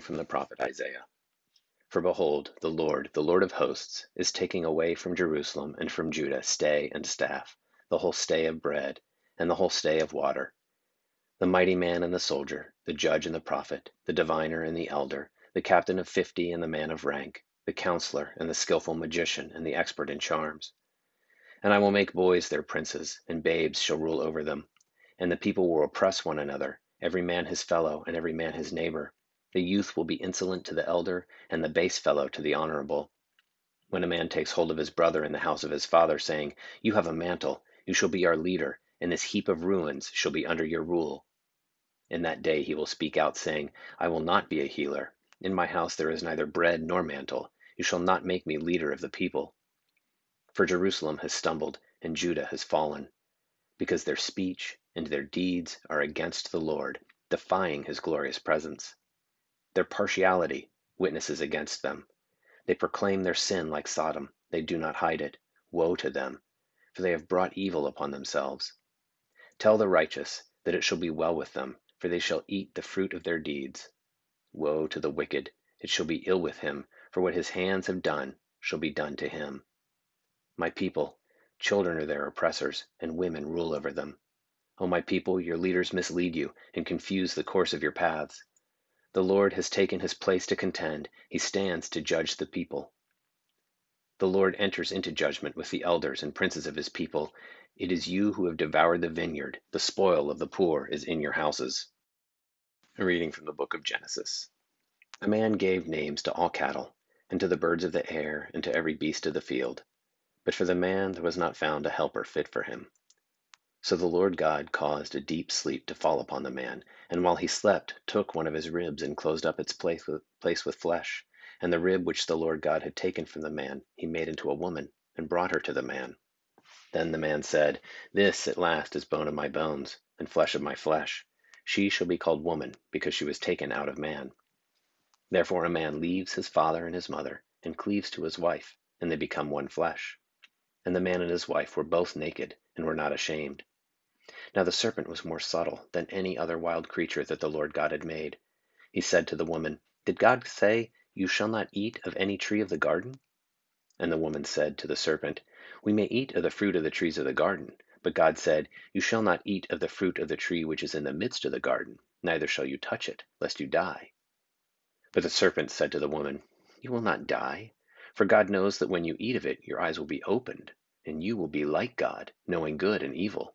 From the prophet Isaiah For behold, the Lord, the Lord of hosts, is taking away from Jerusalem and from Judah stay and staff, the whole stay of bread, and the whole stay of water, the mighty man and the soldier, the judge and the prophet, the diviner and the elder, the captain of fifty and the man of rank, the counselor and the skilful magician and the expert in charms. And I will make boys their princes, and babes shall rule over them. And the people will oppress one another, every man his fellow, and every man his neighbor. The youth will be insolent to the elder, and the base fellow to the honorable. When a man takes hold of his brother in the house of his father, saying, You have a mantle, you shall be our leader, and this heap of ruins shall be under your rule. In that day he will speak out, saying, I will not be a healer. In my house there is neither bread nor mantle. You shall not make me leader of the people. For Jerusalem has stumbled, and Judah has fallen, because their speech and their deeds are against the Lord, defying his glorious presence. Their partiality witnesses against them. They proclaim their sin like Sodom. They do not hide it. Woe to them, for they have brought evil upon themselves. Tell the righteous that it shall be well with them, for they shall eat the fruit of their deeds. Woe to the wicked, it shall be ill with him, for what his hands have done shall be done to him. My people, children are their oppressors, and women rule over them. O my people, your leaders mislead you and confuse the course of your paths. The Lord has taken his place to contend, he stands to judge the people. The Lord enters into judgment with the elders and princes of his people. It is you who have devoured the vineyard, the spoil of the poor is in your houses. A reading from the book of Genesis. A man gave names to all cattle, and to the birds of the air, and to every beast of the field. But for the man there was not found a helper fit for him. So the Lord God caused a deep sleep to fall upon the man, and while he slept, took one of his ribs and closed up its place with, place with flesh. And the rib which the Lord God had taken from the man, he made into a woman, and brought her to the man. Then the man said, This at last is bone of my bones, and flesh of my flesh. She shall be called woman, because she was taken out of man. Therefore a man leaves his father and his mother, and cleaves to his wife, and they become one flesh. And the man and his wife were both naked, and were not ashamed. Now the serpent was more subtle than any other wild creature that the Lord God had made. He said to the woman, Did God say, You shall not eat of any tree of the garden? And the woman said to the serpent, We may eat of the fruit of the trees of the garden. But God said, You shall not eat of the fruit of the tree which is in the midst of the garden, neither shall you touch it, lest you die. But the serpent said to the woman, You will not die, for God knows that when you eat of it, your eyes will be opened, and you will be like God, knowing good and evil.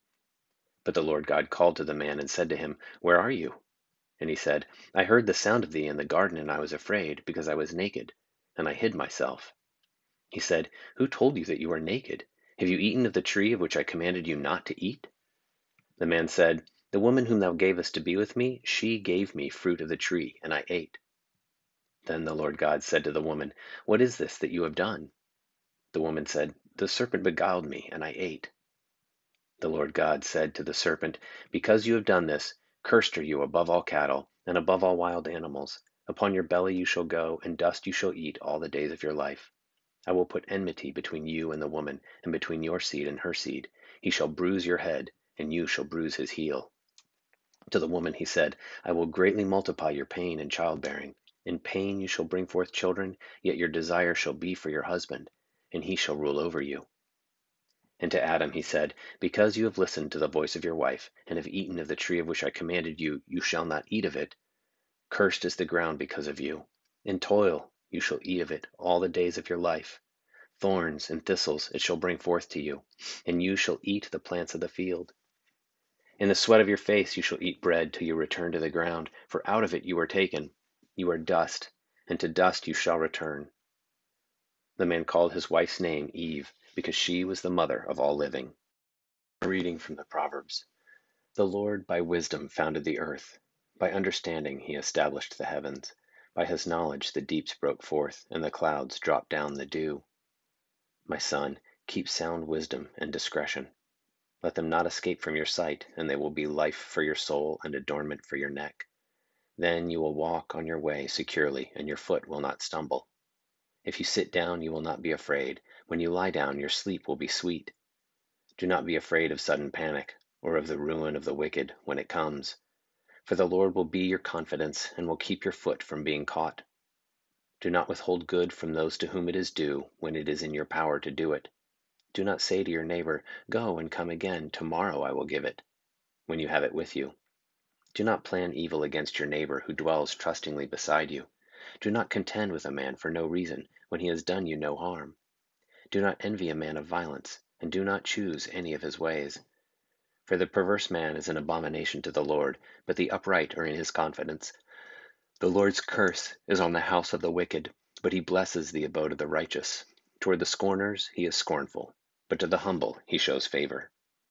But the Lord God called to the man and said to him, Where are you? And he said, I heard the sound of thee in the garden, and I was afraid, because I was naked, and I hid myself. He said, Who told you that you are naked? Have you eaten of the tree of which I commanded you not to eat? The man said, The woman whom thou gavest to be with me, she gave me fruit of the tree, and I ate. Then the Lord God said to the woman, What is this that you have done? The woman said, The serpent beguiled me, and I ate. The Lord God said to the serpent, Because you have done this, cursed are you above all cattle, and above all wild animals. Upon your belly you shall go, and dust you shall eat all the days of your life. I will put enmity between you and the woman, and between your seed and her seed. He shall bruise your head, and you shall bruise his heel. To the woman he said, I will greatly multiply your pain in childbearing. In pain you shall bring forth children, yet your desire shall be for your husband, and he shall rule over you. And to Adam he said, Because you have listened to the voice of your wife, and have eaten of the tree of which I commanded you, you shall not eat of it. Cursed is the ground because of you. In toil you shall eat of it all the days of your life. Thorns and thistles it shall bring forth to you, and you shall eat the plants of the field. In the sweat of your face you shall eat bread till you return to the ground, for out of it you were taken. You are dust, and to dust you shall return. The man called his wife's name Eve because she was the mother of all living. Reading from the Proverbs. The Lord by wisdom founded the earth, by understanding he established the heavens. By his knowledge the deeps broke forth, and the clouds dropped down the dew. My son, keep sound wisdom and discretion. Let them not escape from your sight, and they will be life for your soul and adornment for your neck. Then you will walk on your way securely, and your foot will not stumble. If you sit down, you will not be afraid. When you lie down, your sleep will be sweet. Do not be afraid of sudden panic, or of the ruin of the wicked when it comes. For the Lord will be your confidence, and will keep your foot from being caught. Do not withhold good from those to whom it is due, when it is in your power to do it. Do not say to your neighbor, Go and come again, tomorrow I will give it, when you have it with you. Do not plan evil against your neighbor who dwells trustingly beside you. Do not contend with a man for no reason, when he has done you no harm. Do not envy a man of violence, and do not choose any of his ways. For the perverse man is an abomination to the Lord, but the upright are in his confidence. The Lord's curse is on the house of the wicked, but he blesses the abode of the righteous. Toward the scorners he is scornful, but to the humble he shows favor.